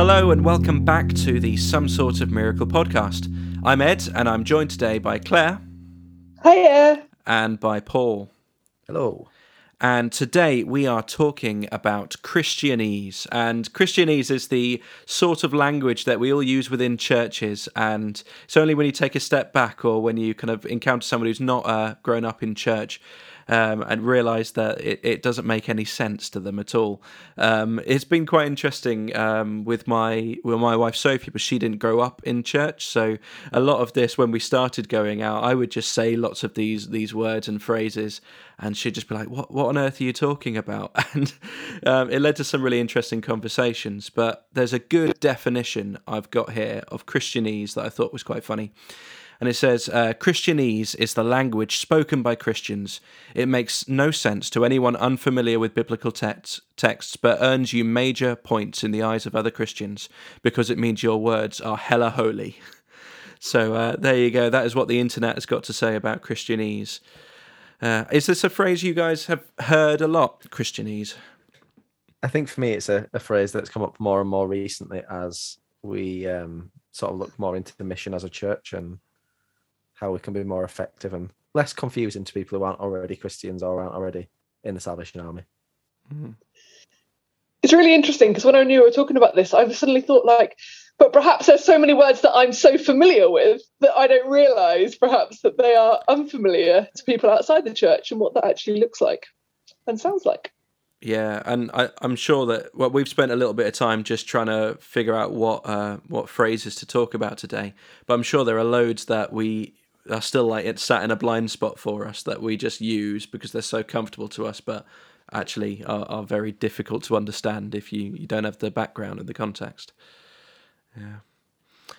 Hello and welcome back to the Some Sort of Miracle podcast. I'm Ed and I'm joined today by Claire Hiya. and by Paul. Hello. And today we are talking about Christianese. And Christianese is the sort of language that we all use within churches. And it's only when you take a step back or when you kind of encounter someone who's not uh, grown up in church um, and realize that it, it doesn't make any sense to them at all. Um, it's been quite interesting um, with my with my wife Sophie, but she didn't grow up in church, so a lot of this when we started going out, I would just say lots of these these words and phrases, and she'd just be like, "What what on earth are you talking about?" And um, it led to some really interesting conversations. But there's a good definition I've got here of Christianese that I thought was quite funny and it says uh, Christianese is the language spoken by Christians. It makes no sense to anyone unfamiliar with biblical text, texts, but earns you major points in the eyes of other Christians because it means your words are hella holy. so uh, there you go. That is what the internet has got to say about Christianese. Uh, is this a phrase you guys have heard a lot, Christianese? I think for me, it's a, a phrase that's come up more and more recently as we um, sort of look more into the mission as a church and how we can be more effective and less confusing to people who aren't already Christians or aren't already in the Salvation Army. Mm-hmm. It's really interesting because when I knew we were talking about this, I suddenly thought like, but perhaps there's so many words that I'm so familiar with that I don't realise perhaps that they are unfamiliar to people outside the church and what that actually looks like and sounds like. Yeah, and I, I'm sure that well, we've spent a little bit of time just trying to figure out what uh, what phrases to talk about today. But I'm sure there are loads that we are still like it's sat in a blind spot for us that we just use because they're so comfortable to us, but actually are, are very difficult to understand if you, you don't have the background and the context. Yeah.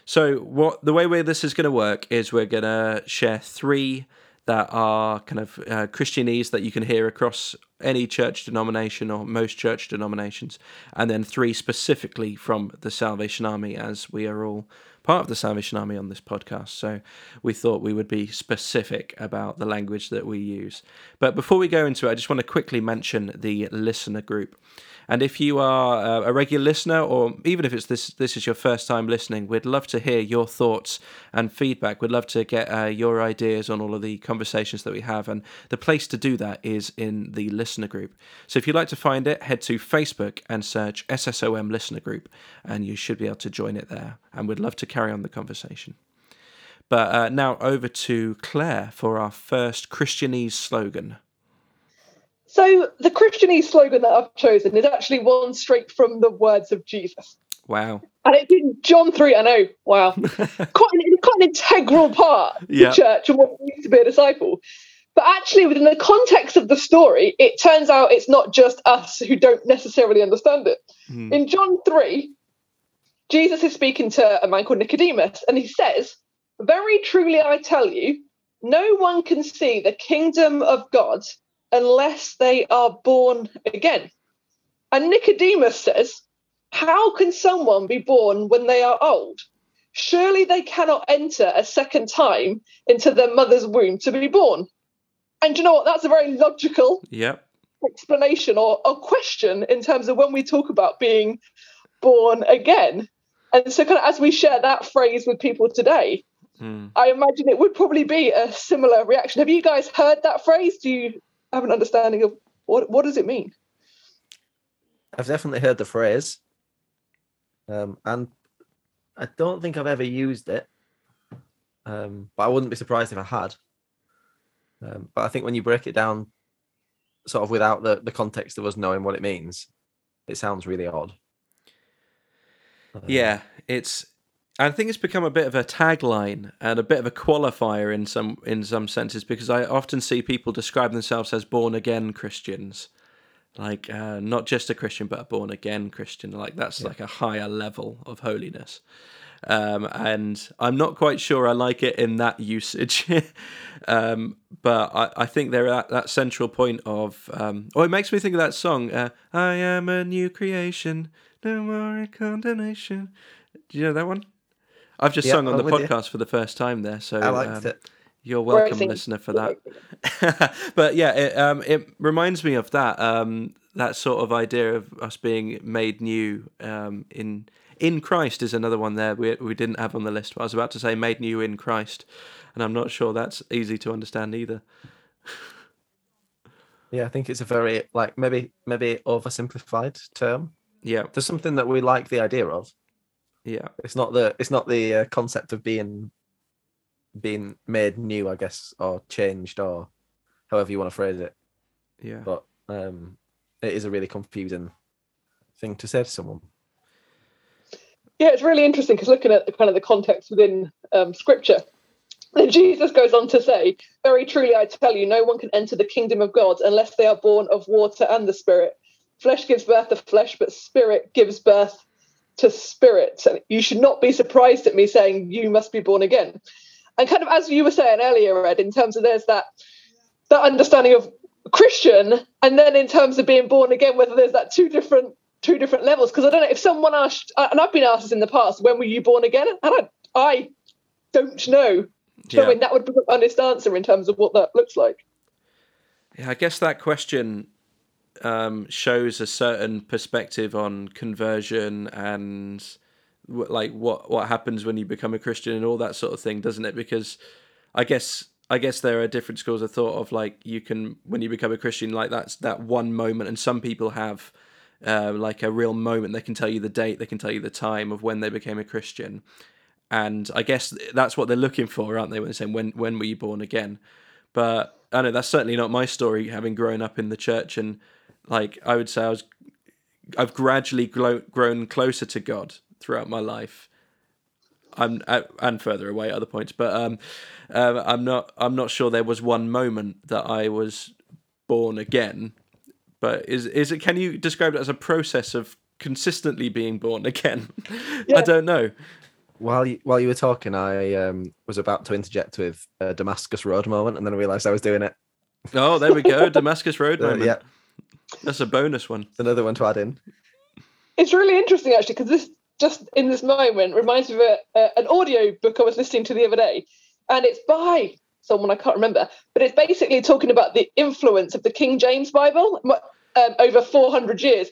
So what the way where this is going to work is we're going to share three that are kind of uh, Christianese that you can hear across any church denomination or most church denominations, and then three specifically from the Salvation Army, as we are all part of the Salvation Army on this podcast. So we thought we would be specific about the language that we use. But before we go into it, I just want to quickly mention the listener group. And if you are uh, a regular listener, or even if it's this this is your first time listening, we'd love to hear your thoughts and feedback. We'd love to get uh, your ideas on all of the conversations that we have. And the place to do that is in the listener group. So if you'd like to find it, head to Facebook and search SSOM Listener Group, and you should be able to join it there. And we'd love to carry on the conversation. But uh, now over to Claire for our first Christianese slogan. So the Christianese slogan that I've chosen is actually one straight from the words of Jesus. Wow. And it's in John 3, I know, wow. quite, an, quite an integral part of Yeah. the church and what it means to be a disciple. But actually, within the context of the story, it turns out it's not just us who don't necessarily understand it. Hmm. In John 3, Jesus is speaking to a man called Nicodemus, and he says, Very truly I tell you, no one can see the kingdom of God unless they are born again. And Nicodemus says, How can someone be born when they are old? Surely they cannot enter a second time into their mother's womb to be born. And you know what? That's a very logical Yep. explanation or a question in terms of when we talk about being born again. And so, kind of as we share that phrase with people today, Hmm. I imagine it would probably be a similar reaction. Have you guys heard that phrase? Do you have an understanding of what what does it mean? I've definitely heard the phrase, um, and I don't think I've ever used it, um, but I wouldn't be surprised if I had. Um, but I think when you break it down, sort of without the, the context of us knowing what it means, it sounds really odd. Um, Yeah, it's. I think it's become a bit of a tagline and a bit of a qualifier in some in some senses because I often see people describe themselves as born again Christians, like uh, not just a Christian but a born again Christian. Like that's like a higher level of holiness. Um, and I'm not quite sure I like it in that usage, um, but I, I think they're at that central point of. Um, oh, it makes me think of that song. Uh, I am a new creation, no more condemnation. Do you know that one? I've just Yeah, sung on I'm the with you. podcast for the first time there, so I liked um, it. you're Where welcome, think- listener, for that. but yeah, it, um, it reminds me of that um, that sort of idea of us being made new um, in In Christ is another one there we we didn't have on the list. but I was about to say made new in Christ, and I'm not sure that's easy to understand either. Yeah, I think it's a very like maybe maybe oversimplified term. Yeah, There's something that we like the idea of. yeah, It's not the it's not the uh, concept of being being made new, I guess, or changed, or however you want to phrase it. yeah. But um, it is a really confusing thing to say to someone. Yeah, it's really interesting because looking at the kind of the context within um, Scripture, then Jesus goes on to say, "Very truly, I tell you, no one can enter the kingdom of God unless they are born of water and the Spirit. Flesh gives birth to flesh, but Spirit gives birth to spirit. And you should not be surprised at me saying you must be born again." And kind of as you were saying earlier, Ed, in terms of there's that that understanding of Christian, and then in terms of being born again, whether there's that two different two different levels. Because I don't know if someone asked, and I've been asked this in the past, when were you born again? And I, I don't know. So I mean, that would be an honest answer in terms of what that looks like. Yeah, I guess that question um, shows a certain perspective on conversion and like what what happens when you become a Christian and all that sort of thing, doesn't it? Because I guess I guess there are different schools of thought of like you can when you become a Christian, like that's that one moment, and some people have. Uh, like a real moment, they can tell you the date, they can tell you the time of when they became a Christian, and I guess that's what they're looking for, aren't they? When they're saying when when were you born again? But I know that's certainly not my story. Having grown up in the church, and like I would say, I was, I've gradually grown closer to God throughout my life. I'm uh, and further away at other points, but um, uh, I'm not. I'm not sure there was one moment that I was born again. But is is it? Can you describe it as a process of consistently being born again? I don't know. While you, while you were talking, I um, was about to interject with a Damascus Road moment, and then I realised I was doing it. Oh, there we go. Damascus Road Uh, moment. yeah, That's a bonus one. it's another one to add in. It's really interesting actually because this just in this moment reminds me of a, a, an audio book I was listening to the other day, and it's by someone I can't remember, but it's basically talking about the influence of the King James Bible um, over 400 years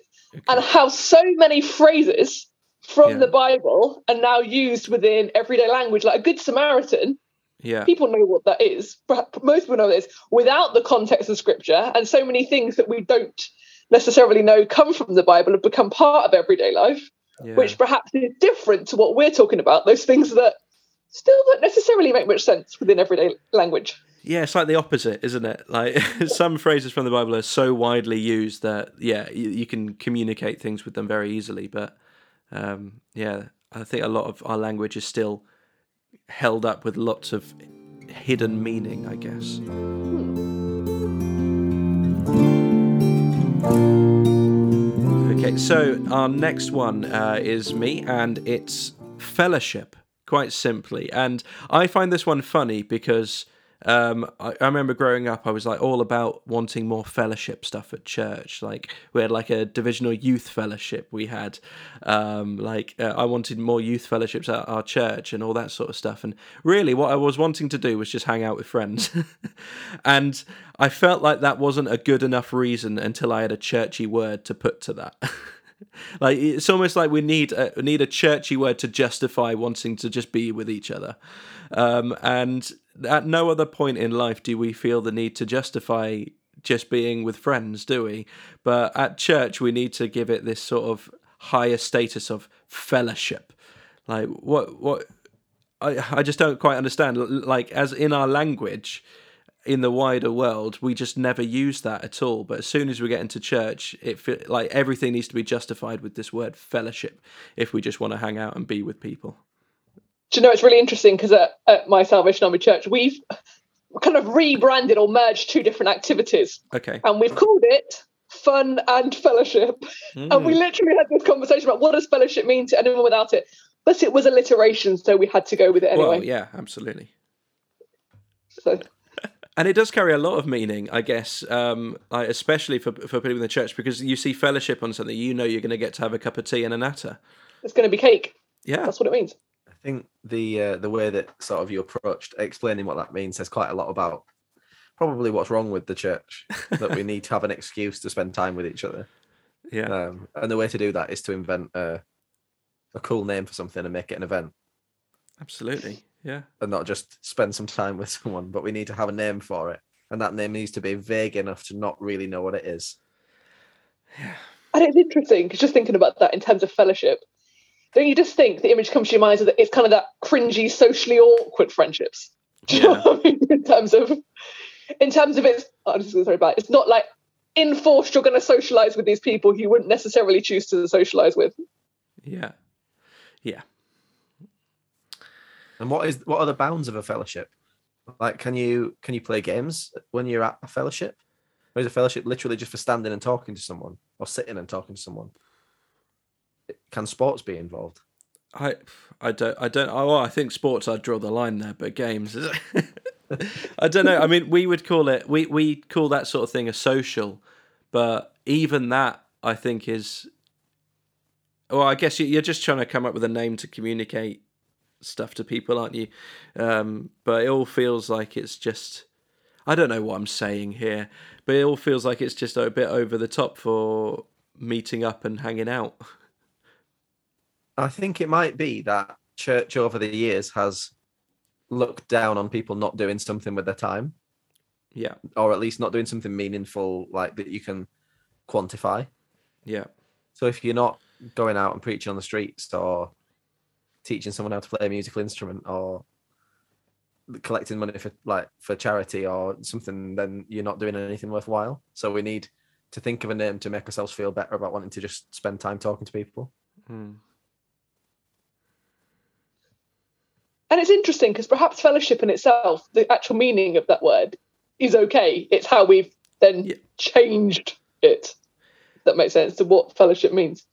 and how so many phrases from Yeah. the Bible are now used within everyday language. Like a Good Samaritan, Yeah. people know what that is. Most people know this without the context of Scripture, and so many things that we don't necessarily know come from the Bible have become part of everyday life yeah. which perhaps is different to what we're talking about, those things that still don't necessarily make much sense within everyday language. Yeah, it's like the opposite, isn't it? Like some phrases from the Bible are so widely used that yeah, you, you can communicate things with them very easily. But um, yeah, I think a lot of our language is still held up with lots of hidden meaning. I guess. Okay, so our next one uh, is me, and it's fellowship, quite simply. And I find this one funny because um, I, I remember growing up, I was like all about wanting more fellowship stuff at church. Like we had like a divisional youth fellowship. We had um, like uh, I wanted more youth fellowships at our church and all that sort of stuff. And really, what I was wanting to do was just hang out with friends. and I felt like that wasn't a good enough reason until I had a churchy word to put to that. like it's almost like we need a, we need a churchy word to justify wanting to just be with each other. Um, and at no other point in life do we feel the need to justify just being with friends, do we? But at church, we need to give it this sort of higher status of fellowship. Like what what I I just don't quite understand. Like as in our language, in the wider world, we just never use that at all. But as soon as we get into church, it feel, like everything needs to be justified with this word fellowship. If we just want to hang out and be with people. Do you know it's really interesting because at, at my Salvation Army church, we've kind of rebranded or merged two different activities Okay. and we've called it fun and fellowship. Hmm. And we literally had this conversation about what does fellowship mean to anyone without it. But it was alliteration, so we had to go with it anyway. Well, yeah, absolutely. So And it does carry a lot of meaning, I guess, um, like especially for for people in the church, because you see fellowship on something, you know you're going to get to have a cup of tea and a natter. it's going to be cake. Yeah, That's what it means. I think the uh, the way that sort of you approached explaining what that means says quite a lot about probably what's wrong with the church that we need to have an excuse to spend time with each other. yeah, Um, and the way to do that is to invent a a cool name for something and make it an event, Absolutely. Yeah. and not just spend some time with someone. But we need to have a name for it, and that name needs to be vague enough to not really know what it is. Yeah. And it's interesting because just thinking about that in terms of fellowship, don't you just think the image comes to your mind that it's kind of that cringy, socially awkward friendships? Do you know what I mean? In terms of, in terms of it's, oh, I'm just sorry about it's not like enforced you're going to socialize with these people you wouldn't necessarily choose to socialize with. Yeah. Yeah. And what is what are the bounds of a fellowship? Like, can you can you play games when you're at a fellowship? Or is a fellowship literally just for standing and talking to someone, or sitting and talking to someone? Can sports be involved? I I don't I don't oh I think sports I'd draw the line there, but games I don't know. I mean we would call it we we call that sort of thing a social, but even that I think is well I guess you're just trying to come up with a name to communicate stuff to people, aren't you? Um, but it all feels like it's just I don't know what I'm saying here, but it all feels like it's just a bit over the top for meeting up and hanging out. I think it might be that church over the years has looked down on people not doing something with their time, Yeah, or at least not doing something meaningful, like that you can quantify. yeah, So if you're not going out and preaching on the streets or teaching someone how to play a musical instrument or collecting money for like for charity or something, then you're not doing anything worthwhile. So we need to think of a name to make ourselves feel better about wanting to just spend time talking to people. Hmm. And it's interesting because perhaps fellowship in itself, the actual meaning of that word, is okay. It's how we've then Yeah. changed it. That makes sense to what fellowship means.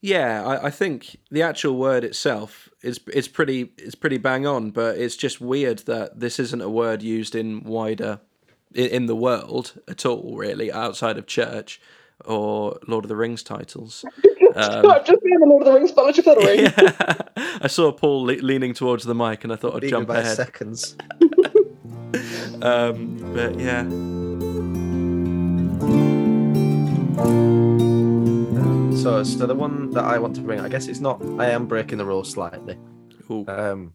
Yeah, I, I think the actual word itself is is pretty it's pretty bang on, but it's just weird that this isn't a word used in wider in, in the world at all, really, outside of church or Lord of the Rings titles. Um, I've just been the Lord of the Rings fellowship of the Ring. I saw Paul le- leaning towards the mic, and I thought I'd Beating jump by ahead. seconds. Um, but yeah, So, so the one that I want to bring, I guess it's not. I am breaking the rules slightly. Ooh, Um,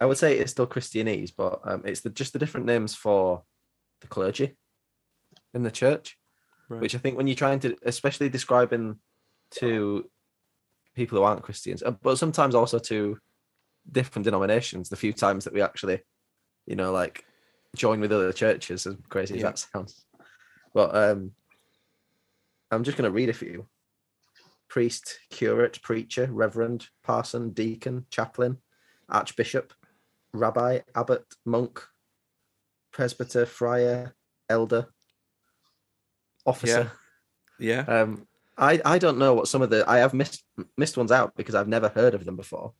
I would say it's still Christianese, but um, it's the, just the different names for the clergy in the church, right. which I think when you're trying to, especially describing to people who aren't Christians, uh, but sometimes also to different denominations, the few times that we actually, you know, like join with other churches, as crazy as that sounds. But um, I'm just going to read a few priest, curate, preacher, reverend, parson, deacon, chaplain, archbishop, rabbi, abbot, monk, presbyter, friar, elder, officer. yeah, Um, I I don't know what some of the I have missed missed ones out because I've never heard of them before.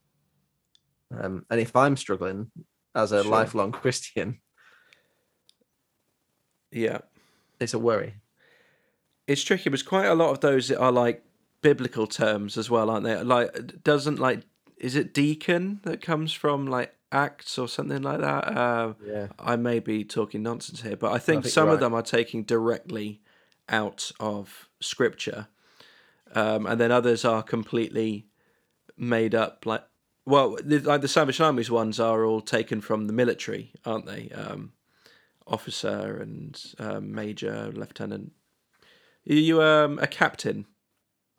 Um, and if I'm struggling as a Sure. lifelong Christian, yeah. it's a worry. It's tricky. There's quite a lot of those are like biblical terms as well, aren't they? Like, doesn't like is it deacon that comes from like Acts or something like that? Uh, Yeah. I may be talking nonsense here, but I think, think some of right. them are taking directly out of scripture, um, and then others are completely made up. Like, well, the, like the Salvation Army's ones are all taken from the military, aren't they? Um, officer and um, major, lieutenant. Are you um, a captain?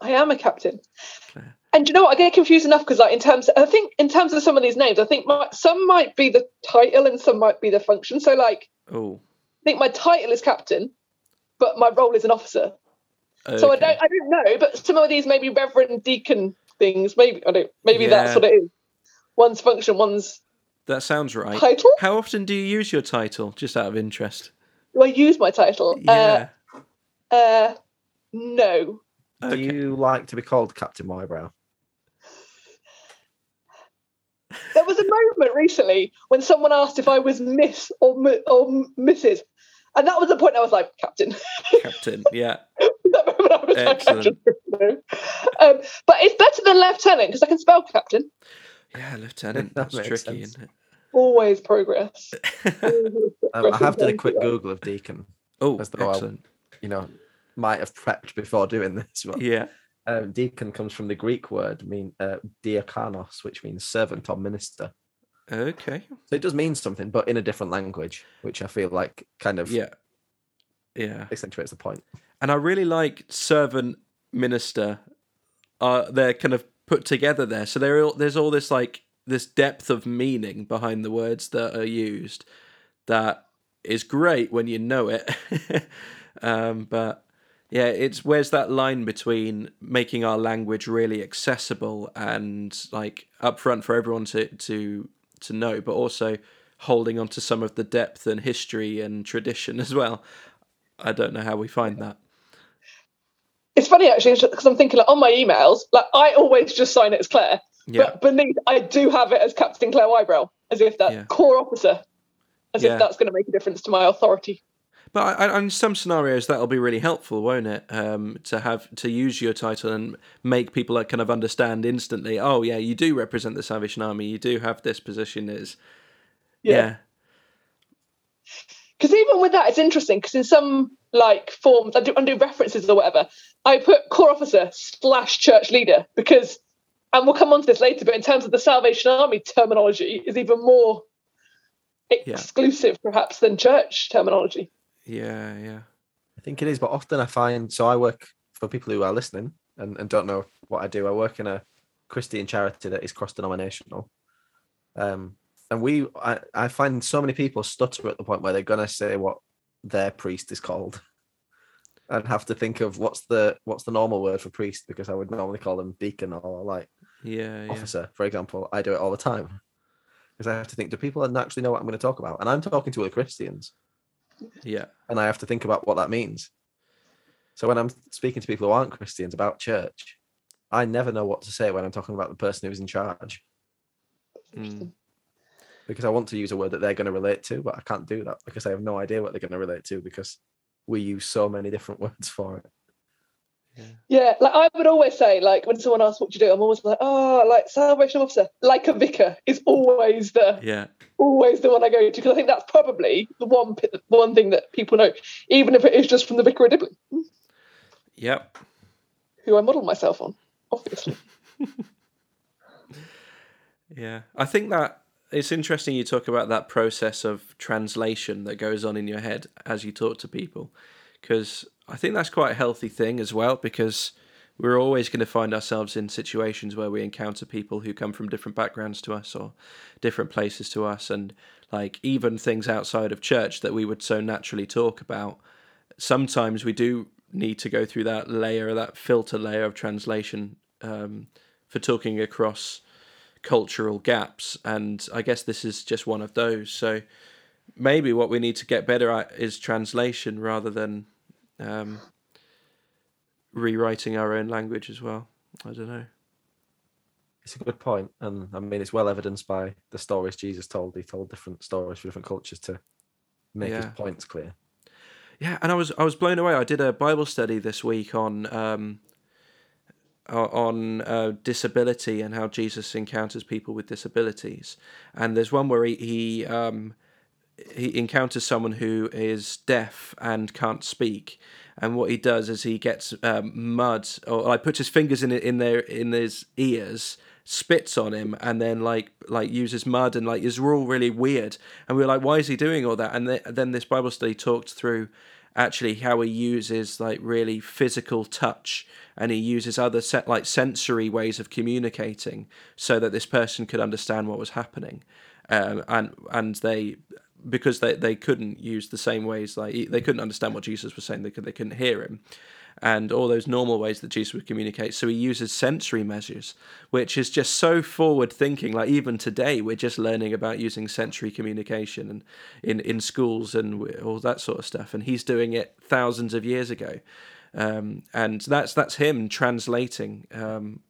I am a captain. And do you know what? I get confused enough because, like, in terms, I think in terms of some of these names, I think my, some might be the title and some might be the function. So, like, Oh, I think my title is captain, but my role is an officer. So I don't, I don't know. But some of these maybe reverend deacon things. Maybe I don't. Maybe that's what it is. One's function, one's That sounds right. title. How often do you use your title? Just out of interest. Do I use my title? Yeah. Uh, uh, no. Do okay. you like to be called Captain Wybrow? There was a moment recently when someone asked if I was Miss or Mi- or Mrs. And that was the point I was like, Captain. Captain. Yeah. that moment I was like, Captain. Um, but it's better than Lieutenant because I can spell Captain. Yeah, Lieutenant. That's makes tricky, sense. isn't Always progress. it? Um, I have done a quick Google of deacon. oh, As though I- excellent. You know, might have prepped before doing this. But Yeah. Um, deacon comes from the Greek word mean uh, diakonos, which means servant or minister. Okay. So it does mean something, but in a different language, which I feel like kind of Yeah. Yeah. accentuates the point. And I really like servant minister. Uh, they're kind of put together there, so there there's all this like this depth of meaning behind the words that are used that is great when you know it. um, but yeah, it's where's that line between making our language really accessible and like upfront for everyone to to to know, but also holding on to some of the depth and history and tradition as well. I don't know how we find that. It's funny actually because I'm thinking like on my emails, like I always just sign it as Claire, Yeah. but beneath I do have it as Captain Claire Wybrow, as if that Yeah. corps officer, as Yeah. if that's going to make a difference to my authority. But I, I, in some scenarios, that'll be really helpful, won't it? Um, to have to use your title and make people like kind of understand instantly. Oh, yeah, you do represent the Salvation Army. You do have this position. Is Yeah. yeah, Because even with that, it's interesting because in some like forms, I do, I do references or whatever. I put corps officer slash church leader because, and we'll come on to this later. But in terms of the Salvation Army terminology, is even more exclusive perhaps than church terminology. Yeah, yeah, I think it is, but often I find so I work for people who are listening and, and don't know what I do. I work in a Christian charity that is cross denominational. Um, and we, I, I find so many people stutter at the point where they're gonna say what their priest is called, and have to think of what's the what's the normal word for priest because I would normally call them deacon or like yeah, yeah. officer, for example. I do it all the time because I have to think: do people actually know what I'm going to talk about? And I'm talking to other Christians, yeah. and I have to think about what that means. So when I'm speaking to people who aren't Christians about church, I never know what to say when I'm talking about the person who's in charge Mm. because I want to use a word that they're going to relate to, but I can't do that because I have no idea what they're going to relate to because we use so many different words for it. Yeah, like I would always say, like when someone asks what do you do, I'm always like, oh, like salvation officer, like a vicar is always the Yeah, always the one I go to because I think that's probably the one pi- one thing that people know, even if it is just from the Vicar of Dibley, yep. who I model myself on, obviously. Yeah, I think that it's interesting you talk about that process of translation that goes on in your head as you talk to people, because I think that's quite a healthy thing as well. Because we're always going to find ourselves in situations where we encounter people who come from different backgrounds to us or different places to us, and like even things outside of church that we would so naturally talk about. Sometimes we do need to go through that layer, that filter layer of translation um, for talking across cultural gaps and i guess this is just one of those so maybe what we need to get better at is translation rather than um, rewriting our own language as well. I don't know. It's a good point, and I mean it's well evidenced by the stories Jesus told. He told different stories for different cultures to make his points clear. yeah and i was i was blown away. I did a bible study this week on um on uh, disability and how jesus encounters people with disabilities. And there's one where he, he um he encounters someone who is deaf and can't speak, and what he does is he gets um, mud or like puts his fingers in in their in his ears, spits on him, and then like like uses mud and like is all really weird. And we were like, why is he doing all that? And th- then this Bible study talked through actually how he uses like really physical touch and he uses other set like sensory ways of communicating so that this person could understand what was happening um, and and they because they, they couldn't use the same ways like they couldn't understand what Jesus was saying they could they couldn't hear him. And all those normal ways that Jesus would communicate. So he uses sensory measures which is just so forward thinking. Like even today we're just learning about using sensory communication and in in schools and all that sort of stuff. And he's doing it thousands of years ago. Um, and that's that's him translating um,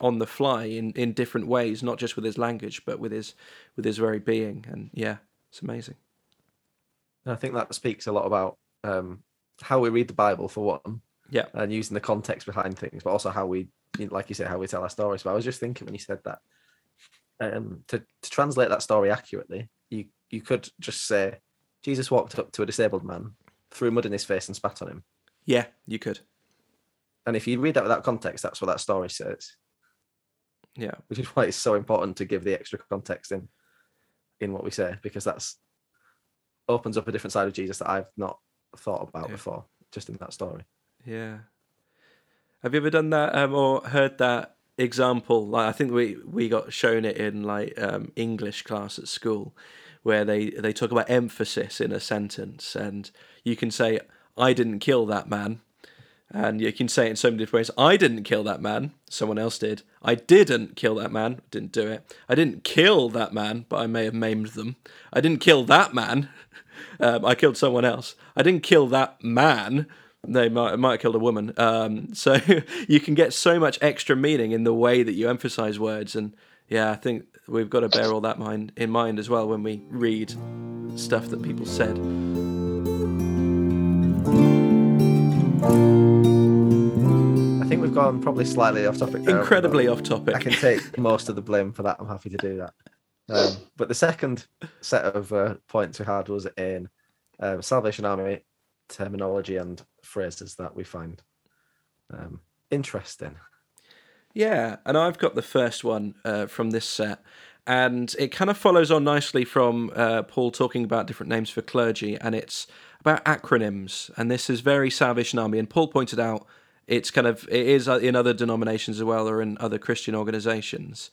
on the fly in, in different ways, not just with his language, but with his with his very being. And yeah, it's amazing. And I think that speaks a lot about um, how we read the Bible for one, Yeah, and using the context behind things, but also how we, like you said, how we tell our stories. But I was just thinking when you said that, um, to to translate that story accurately, you you could just say Jesus walked up to a disabled man, threw mud in his face, and spat on him. yeah, you could. And if you read that without context, that's what that story says. Yeah. Which is why it's so important to give the extra context in in what we say, because that's opens up a different side of Jesus that I've not thought about Yeah. before, just in that story. Yeah. Have you ever done that um, or heard that example? Like I think we we got shown it in like um, English class at school, where they they talk about emphasis in a sentence, and you can say, "I didn't kill that man," and you can say it in so many different ways. I didn't kill that man. Someone else did. I didn't kill that man. Didn't do it. I didn't kill that man, but I may have maimed them. I didn't kill that man. Um, I killed someone else. I didn't kill that man. They might, might have killed a woman. Um, so you can get so much extra meaning in the way that you emphasize words. And yeah, I think we've got to bear all that mind in mind as well when we read stuff that people said. I think we've gone probably slightly off topic. there, Incredibly off topic. I can take most of the blame for that. I'm happy to do that. Um, but the second set of uh, points we had was in um, Salvation Army terminology and phrases that we find um, interesting. Yeah, and I've got the first one uh, from this set, and it kind of follows on nicely from uh, Paul talking about different names for clergy, and it's about acronyms, and this is very Salvation Army. And Paul pointed out it's kind of it is uh, in other denominations as well, or in other Christian organisations,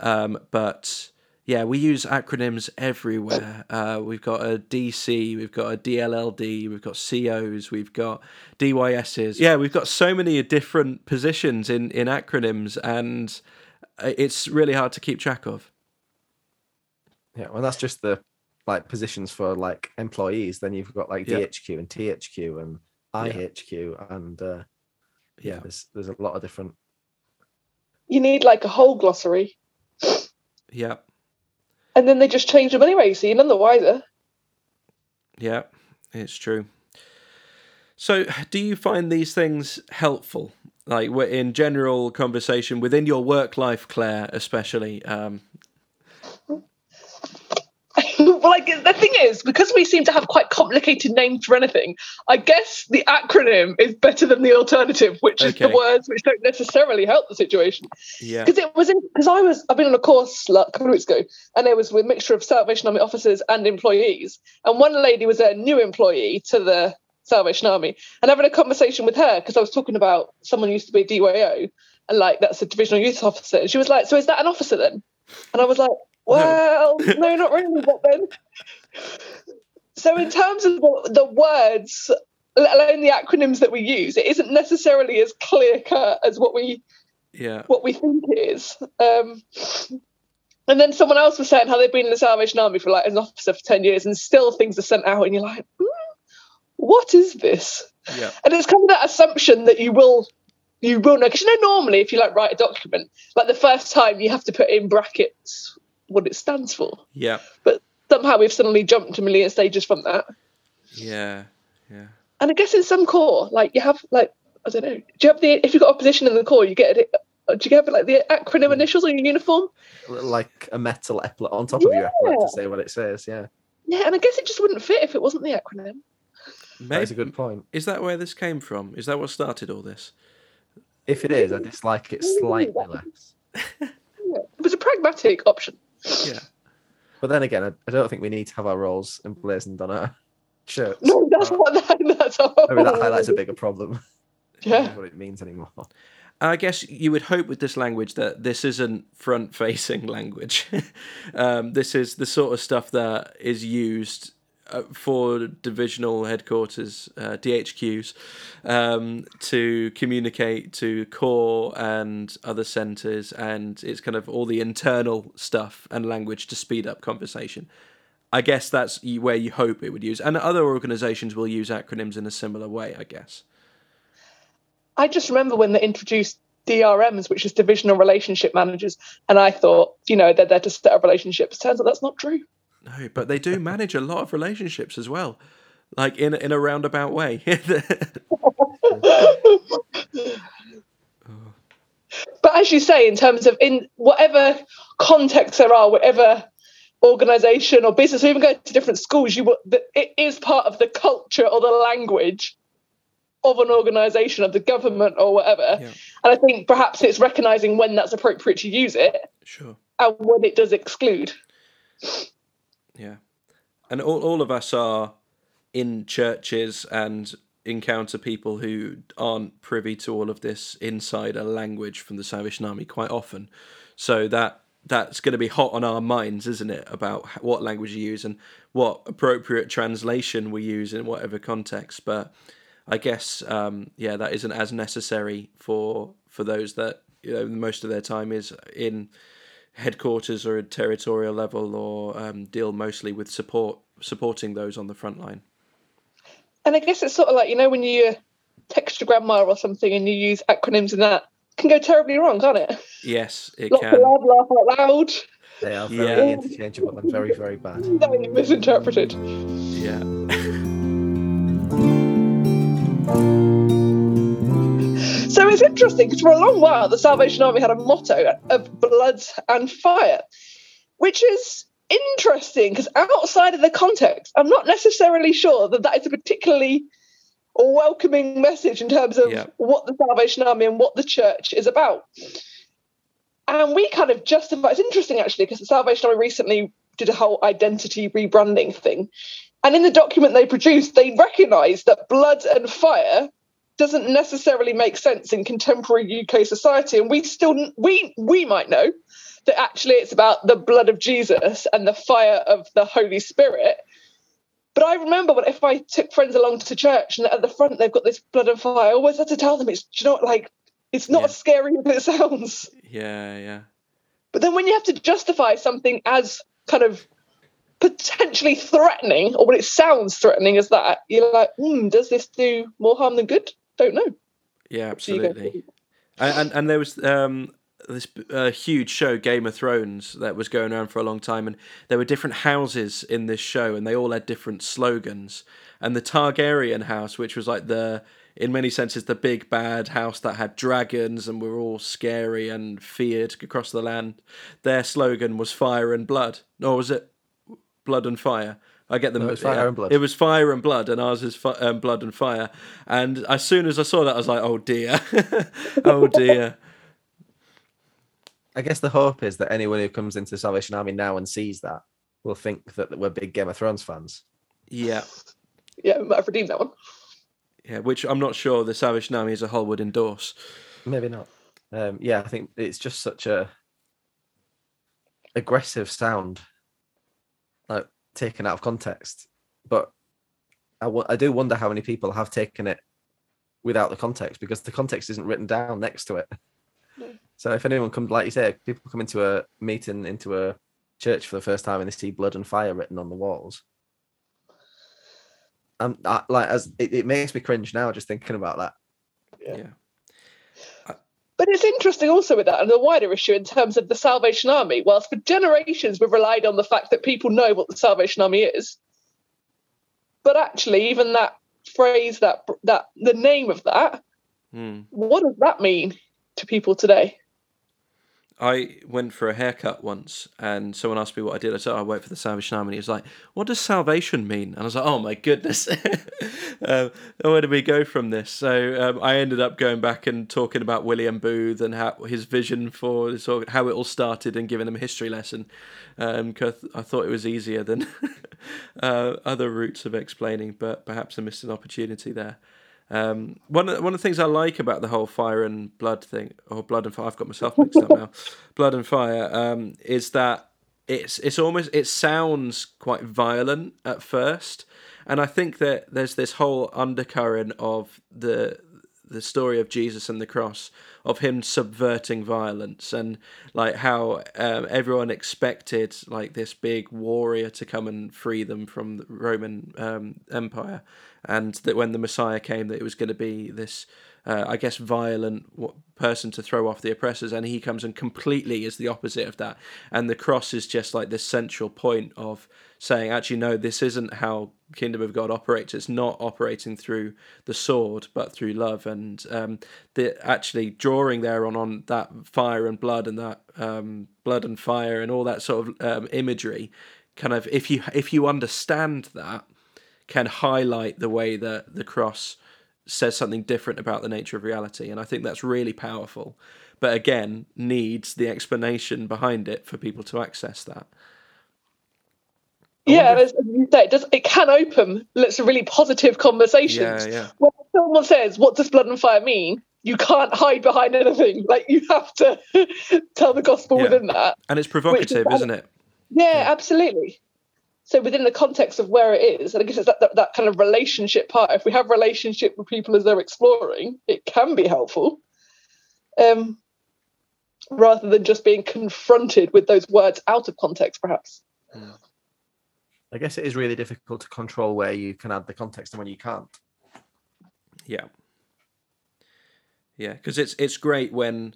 um, but yeah, we use acronyms everywhere. Uh, we've got a DC, we've got a DLLD, we've got COs, we've got DYSs. Yeah, we've got so many different positions in, in acronyms, and uh, it's really hard to keep track of. Yeah, well, that's just the like positions for like employees. Then you've got like Yeah. DHQ and THQ and IHQ, and uh, yeah, Yeah. there's there's a lot of different. You need like a whole glossary, Yeah, and then they just change them anyway, so you're none the wiser. yeah, it's true. So, do you find these things helpful? Like we're in general conversation within your work life, Claire, especially. Um, well, like the thing is, because we seem to have quite complicated names for anything, I guess the acronym is better than the alternative, which is the words which don't necessarily help the situation. yeah, Because it was in because I was I've been on a course like, a couple of weeks ago, and it was with a mixture of Salvation Army officers and employees. And one lady was a new employee to the Salvation Army, and having a conversation with her because I was talking about someone who used to be a DYO, and like that's a divisional youth officer. And she was like, "So is that an officer then?" And I was like, "Well, no, not really, but then." So in terms of the, the words, let alone the acronyms that we use, it isn't necessarily as clear cut as what we yeah, what we think it is. Um, and then someone else was saying how they've been in the Salvation Army for like an officer for 10 years and still things are sent out and you're like, "Hmm, what is this? yeah, And it's kind of that assumption that you will you will know because you know normally if you like write a document, like the first time you have to put in brackets what it stands for. yeah, But somehow we've suddenly jumped a million stages from that. yeah, yeah. And I guess in some corps, like you have like I don't know, do you have the if you've got a position in the corps, you get it uh, do you have like the acronym hmm. initials on your uniform? like a metal epaulet on top of your epaulet to say what it says. Yeah, Yeah, and I guess it just wouldn't fit if it wasn't the acronym. that is a good point. Is that where this came from? Is that what started all this? If it is, I dislike it slightly less. It was a pragmatic option. Yeah. But then again, I, I don't think we need to have our roles emblazoned on our shirts. No, that's what that, that's all. Maybe that highlights a bigger problem. Yeah. what it means anymore. I guess you would hope with this language that this isn't front facing language. um, this is the sort of stuff that is used uh, for divisional headquarters, uh, DHQs, um, to communicate to corps and other centres, and it's kind of all the internal stuff and language to speed up conversation. I guess that's where you hope it would use, and other organisations will use acronyms in a similar way. I guess. I just remember when they introduced DRMs, which is divisional relationship managers, and I thought, you know, they're there to set up relationships. Turns out that's not true. No, but they do manage a lot of relationships as well, like in in a roundabout way. But as you say, in terms of in whatever context there are, whatever organization or business, or even go to different schools, you will, it is part of the culture or the language of an organization, of the government or whatever. Yeah. And I think perhaps it's recognizing when that's appropriate to use it Sure. and when it does exclude. Yeah. And all, all of us are in churches and encounter people who aren't privy to all of this insider language from the Salvation Army quite often. So that that's going to be hot on our minds, isn't it, about what language you use and what appropriate translation we use in whatever context. But I guess, um, yeah, that isn't as necessary for for those that you know most of their time is in headquarters or a territorial level, or um, deal mostly with support supporting those on the front line. And I guess it's sort of like, you know, when you text your grandma or something and you use acronyms and that can go terribly wrong, can't it? Yes, it Lots can. of love, laugh out loud, They are very Yeah. interchangeable and very, very bad. very misinterpreted. Yeah, So it's interesting because for a long while the Salvation Army had a motto of blood and fire, which is interesting because outside of the context, I'm not necessarily sure that that is a particularly welcoming message in terms of Yeah. what the Salvation Army and what the church is about. And we kind of justify it's interesting actually because the Salvation Army recently did a whole identity rebranding thing. And in the document they produced, they recognized that blood and fire doesn't necessarily make sense in contemporary UK society, and we still we we might know that actually it's about the blood of Jesus and the fire of the Holy Spirit. But I remember when if I took friends along to church and at the front they've got this blood and fire, I always had to tell them it's you know what, like it's not Yeah. as scary as it sounds. yeah, yeah, But then when you have to justify something as kind of potentially threatening, or when it sounds threatening as that, you're like, hmm, does this do more harm than good? Don't know. yeah, So you go, absolutely. And and, and there was um, this uh, huge show, Game of Thrones, that was going around for a long time, and there were different houses in this show, and they all had different slogans. And the Targaryen house, which was like the in many senses the big bad house that had dragons and were all scary and feared across the land, their slogan was fire and blood. Or was it blood and fire? I get them. No, it's fire yeah. and blood. It was fire and blood, and ours is fi- um, blood and fire. And as soon as I saw that, I was like, "Oh dear, oh dear." I guess the hope is that anyone who comes into the Salvation Army now and sees that will think that we're big Game of Thrones fans. Yeah, Yeah, we might have redeemed that one. yeah. Which I'm not sure the Salvation Army as a whole would endorse. Maybe not. Um, yeah, I think it's just such a aggressive sound, like taken out of context. But I do wonder how many people have taken it without the context because the context isn't written down next to it. No. So if anyone comes, like you say, people come into a meeting, into a church for the first time and they see blood and fire written on the walls. Um, I, like as it, it makes me cringe now just thinking about that. Yeah. Yeah, But it's interesting also with that and the wider issue in terms of the Salvation Army. Whilst for generations we've relied on the fact that people know what the Salvation Army is, but actually even that phrase, that that the name of that, Hmm. what does that mean to people today? I went for a haircut once, and someone asked me what I did. I said, oh, "I work for the Salvation Army." And he was like, "What does salvation mean?" And I was like, "Oh my goodness, um, where do we go from this?" So um, I ended up going back and talking about William Booth and how his vision for this, how it all started, and giving them a history lesson. Um, 'cause I thought it was easier than uh, other routes of explaining, but perhaps I missed an opportunity there. Um, one of one of the things I like about the whole fire and blood thing, or blood and fire, I've got myself mixed up now. Blood and fire um, is that it's it's almost it sounds quite violent at first, and I think that there's this whole undercurrent of the the story of Jesus and the cross, of him subverting violence, and like how um, everyone expected like this big warrior to come and free them from the Roman um, Empire, and that when the Messiah came, that it was going to be this, uh, I guess, violent person to throw off the oppressors, and he comes and completely is the opposite of that, and the cross is just like this central point of saying, actually, no, this isn't how kingdom of God operates. It's not operating through the sword, but through love, and um, the actually drawing there on on that fire and blood and that um, blood and fire and all that sort of um, imagery. Kind of, if you if you understand that, can highlight the way that the cross says something different about the nature of reality, and I think that's really powerful. But again, needs the explanation behind it for people to access that. yeah, as you say, it does it can open lots of really positive conversations. Yeah, yeah. When someone says, "What does blood and fire mean?" You can't hide behind anything. Like you have to tell the gospel Yeah. within that. And it's provocative, isn't it? Yeah, absolutely. So within the context of where it is, and I guess it's that, that, that kind of relationship part. If we have relationship with people as they're exploring, it can be helpful. Um, rather than just being confronted with those words out of context, perhaps. I guess it is really difficult to control where you can add the context and when you can't. Yeah. Yeah, because it's it's great when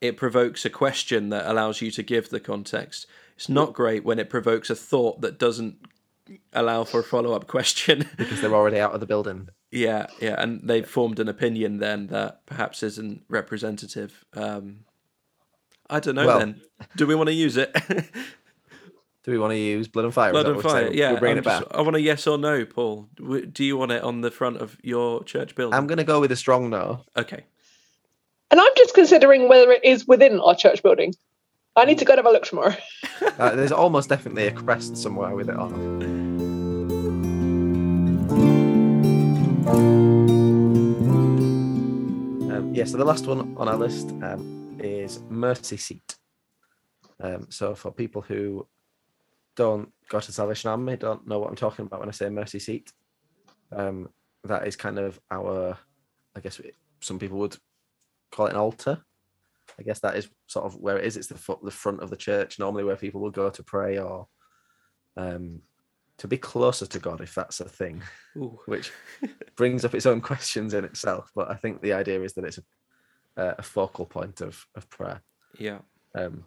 it provokes a question that allows you to give the context. It's not great when it provokes a thought that doesn't allow for a follow up question. because they're already out of the building. yeah, yeah, and they've formed an opinion then that perhaps isn't representative. Um, I don't know. Well- then, do we want to use it? Do we want to use blood and fire? Blood and fire. saying? Yeah, we're bringing it back. just- I want a yes or no, Paul. Do you want it on the front of your church building? I'm going to go with a strong no. Okay. And I'm just considering whether it is within our church building. I need to go and have a look tomorrow. Uh, there's almost definitely a crest somewhere with it on. Um, yeah, so the last one on our list um, is Mercy Seat. Um, so for people who don't go to Salvation Army, don't know what I'm talking about when I say Mercy Seat, um, that is kind of our, I guess we- some people would call it an altar. I guess that is sort of where it is. It's the the front of the church normally where people will go to pray or um, to be closer to God, if that's a thing, Ooh. which brings up its own questions in itself. But I think the idea is that it's a, a focal point of of prayer. Yeah. Um,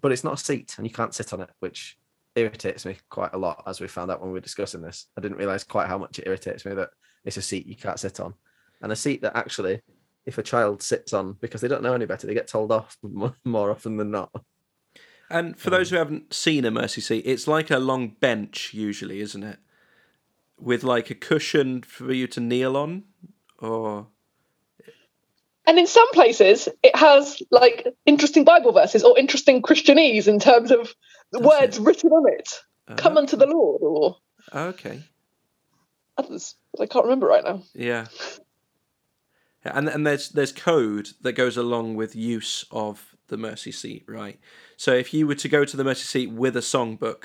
but it's not a seat, and you can't sit on it, which irritates me quite a lot. As we found out when we were discussing this, I didn't realize quite how much it irritates me that it's a seat you can't sit on, and a seat that actually, if a child sits on because they don't know any better, they get told off more, more often than not. And for those who haven't seen a mercy seat, it's like a long bench usually, isn't it? With like a cushion for you to kneel on, or And in some places, it has like interesting Bible verses or interesting Christianese in terms of the words it? written on it. Come Uh, unto the Lord, or okay, others. I can't remember right now. yeah. And and there's there's code that goes along with use of the mercy seat, right? So if you were to go to the mercy seat with a songbook,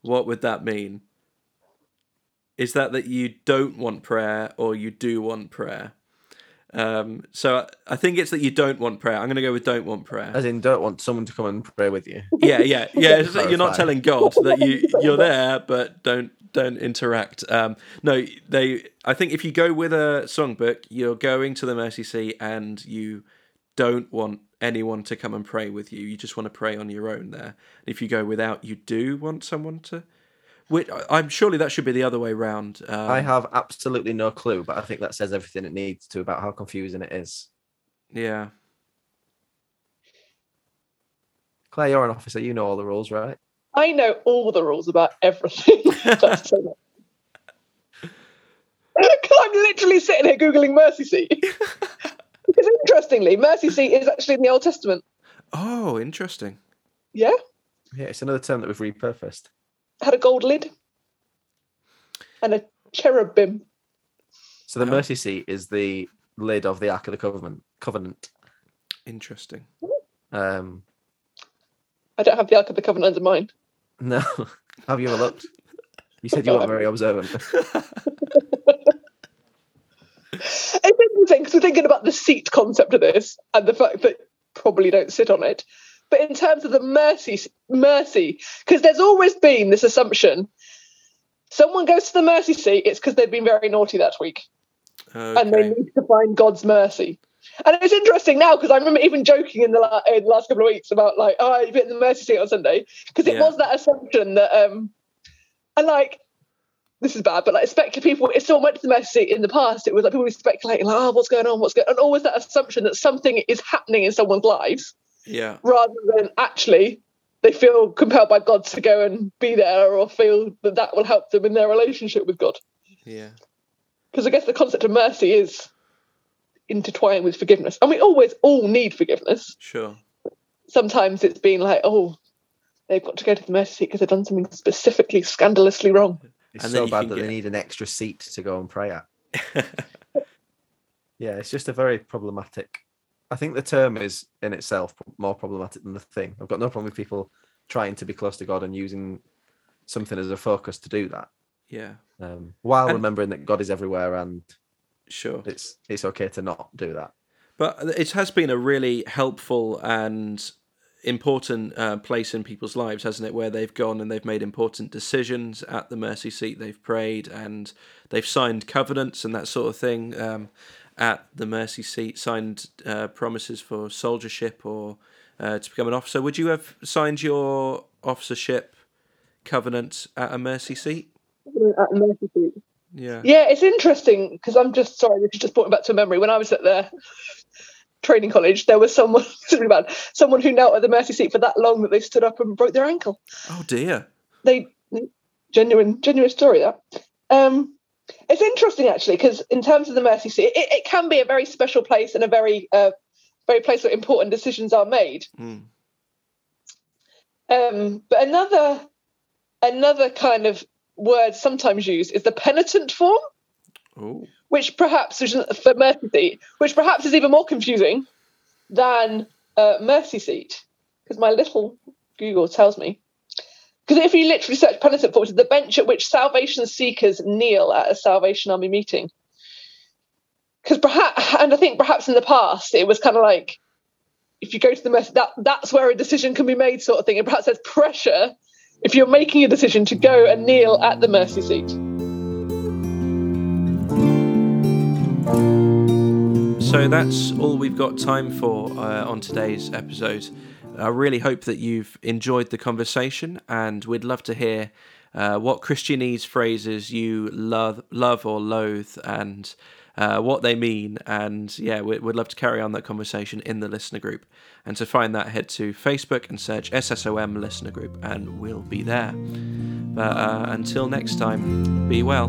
what would that mean? Is that that you don't want prayer or you do want prayer? Um, so I- I think it's that you don't want prayer. I'm going to go with don't want prayer. As in, don't want someone to come and pray with you. yeah, yeah, yeah. you're not telling God that you you're there, but don't don't interact. Um, no, they. I think if you go with a songbook, you're going to the mercy seat, and you don't want anyone to come and pray with you. You just want to pray on your own there. If you go without, you do want someone to. Which I'm surely that should be the other way round. Um, I have absolutely no clue, but I think that says everything it needs to about how confusing it is. Yeah. Claire, you're an officer. You know all the rules, right? I know all the rules about everything. So much. 'Cause I'm literally sitting here googling mercy seat. because interestingly, mercy seat is actually in the Old Testament. Oh, interesting. Yeah, Yeah, it's another term that we've repurposed. Had a gold lid and a cherubim. So the mercy seat is the lid of the Ark of the Covenant. Covenant. Interesting. Um, I don't have the Ark of the Covenant under mine. no, have you ever looked? You said you weren't very observant. It's interesting because we're thinking about the seat concept of this and the fact that probably don't sit on it. But in terms of the mercy, mercy, because there's always been this assumption: someone goes to the mercy seat, it's because they've been very naughty that week, and they need to find God's mercy. And it's interesting now because I remember even joking in the, la- in the last couple of weeks about like, oh, you've been in the mercy seat on Sunday. Because it Yeah. was that assumption that um, and like this is bad, but like speculative people, if someone went to the mercy seat in the past, it was like people were speculating, like, oh, what's going on, what's going on, and always that assumption that something is happening in someone's lives Yeah. rather than actually they feel compelled by God to go and be there or feel that that will help them in their relationship with God. Yeah. Because I guess the concept of mercy is intertwined with forgiveness. And we always all need forgiveness. Sure. Sometimes it's been like, oh, they've got to go to the mercy seat because they've done something specifically scandalously wrong. It's And so bad that get- they need an extra seat to go and pray at. Yeah, it's just a very problematic. I think the term is in itself more problematic than the thing. I've got no problem with people trying to be close to God and using something as a focus to do that, yeah. um, while And- remembering that God is everywhere and Sure. it's it's okay to not do that. But it has been a really helpful and important uh, place in people's lives, hasn't it? Where they've gone and they've made important decisions at the mercy seat. They've prayed and they've signed covenants and that sort of thing um, at the mercy seat. Signed uh, promises for soldiership or uh, to become an officer. Would you have signed your officership covenant at a mercy seat? At the mercy seat. Yeah. Yeah, it's interesting because I'm just sorry, this is just brought me back to a memory. When I was at the training college, there was someone bad, someone who knelt at the mercy seat for that long that they stood up and broke their ankle. Oh dear. They genuine genuine story that. Um, it's interesting actually because in terms of the mercy seat, it, it can be a very special place and a very uh, very place where important decisions are made. Mm. Um, but another another kind of word sometimes used is the penitent form. Oh. which perhaps is for mercy seat, which perhaps is even more confusing than uh, mercy seat, because my little Google tells me. Because if you literally search penitent form, it's the bench at which salvation seekers kneel at a Salvation Army meeting. Because perhaps, and I think perhaps in the past it was kind of like, if you go to the mercy, that that's where a decision can be made, sort of thing. And perhaps there's pressure if you're making a decision to go and kneel at the mercy seat. So that's all we've got time for uh, on today's episode. I really hope that you've enjoyed the conversation, and we'd love to hear uh, what Christianese phrases you love, love or loathe, and uh, what they mean. And yeah, we- we'd love to carry on that conversation in the listener group. And to find that, head to Facebook and search SSOM Listener Group, and we'll be there. But uh, until next time, be well.